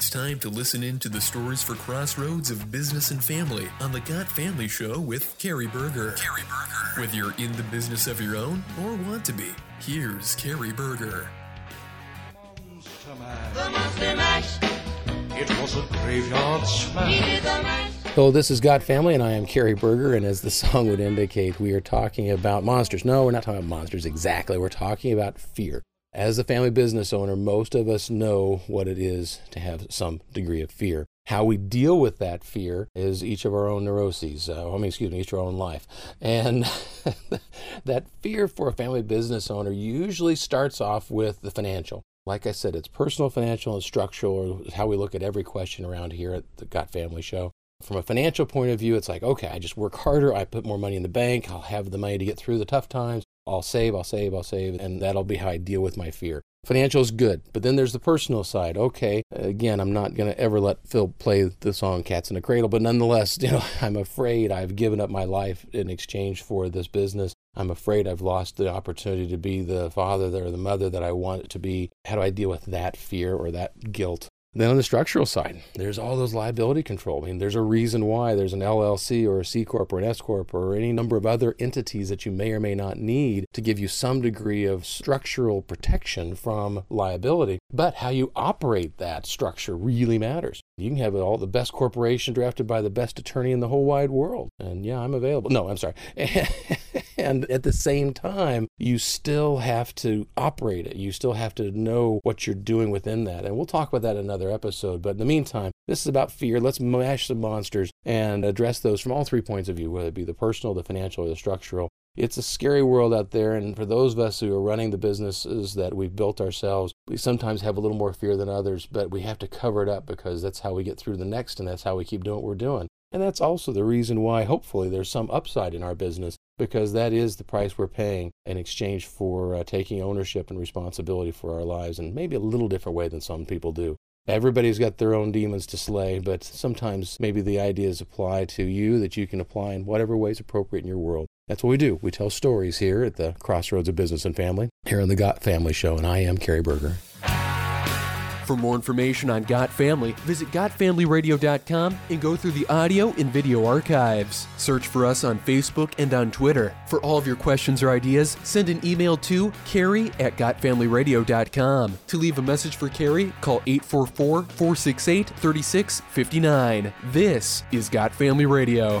It's time to listen in to the stories for crossroads of business and family on the Got Family Show with Carrie Berger. Carrie Berger. Whether you're in the business of your own or want to be, here's Carrie Berger. The Monster Mash. It was a graveyard smash. He did. So this is Got Family, and I am Carrie Berger. And as the song would indicate, we are talking about monsters. No, we're not talking about monsters exactly. We're talking about fear. As a family business owner, most of us know what it is to have some degree of fear. How we deal with that fear is each of our own neuroses. Uh, I mean, excuse me, each of our own life. And that fear for a family business owner usually starts off with the financial. Like I said, it's personal, financial, and structural, how we look at every question around here at the Got Family Show. From a financial point of view, it's like, okay, I just work harder, I put more money in the bank, I'll have the money to get through the tough times. I'll save, I'll save, I'll save, and that'll be how I deal with my fear. Financial is good, but then there's the personal side. Okay, again, I'm not going to ever let Phil play the song Cats in a Cradle, but nonetheless, you know, I'm afraid I've given up my life in exchange for this business. I'm afraid I've lost the opportunity to be the father or the mother that I want to be. How do I deal with that fear or that guilt? Then on the structural side, there's all those liability control. I mean, there's a reason why there's an LLC or a C corp or an S corp or any number of other entities that you may or may not need to give you some degree of structural protection from liability. But how you operate that structure really matters. You can have all the best corporation drafted by the best attorney in the whole wide world. And yeah, I'm available. No, I'm sorry. and at the same time, you still have to operate it. You still have to know what you're doing within that. And we'll talk about that in another episode. But in the meantime, this is about fear. Let's mash the monsters and address those from all three points of view, whether it be the personal, the financial, or the structural. It's a scary world out there, and for those of us who are running the businesses that we've built ourselves, we sometimes have a little more fear than others, but we have to cover it up because that's how we get through the next, and that's how we keep doing what we're doing. And that's also the reason why, hopefully, there's some upside in our business because that is the price we're paying in exchange for uh, taking ownership and responsibility for our lives in maybe a little different way than some people do. Everybody's got their own demons to slay, but sometimes maybe the ideas apply to you that you can apply in whatever way is appropriate in your world. That's what we do. We tell stories here at the Crossroads of Business and Family, here on the Got Family Show, and I am Carrie Berger. For more information on Got Family, visit GotFamilyRadio.com and go through the audio and video archives. Search for us on Facebook and on Twitter. For all of your questions or ideas, send an email to Carrie at GotFamilyRadio.com. To leave a message for Carrie, call 844 468 3659. This is Got Family Radio.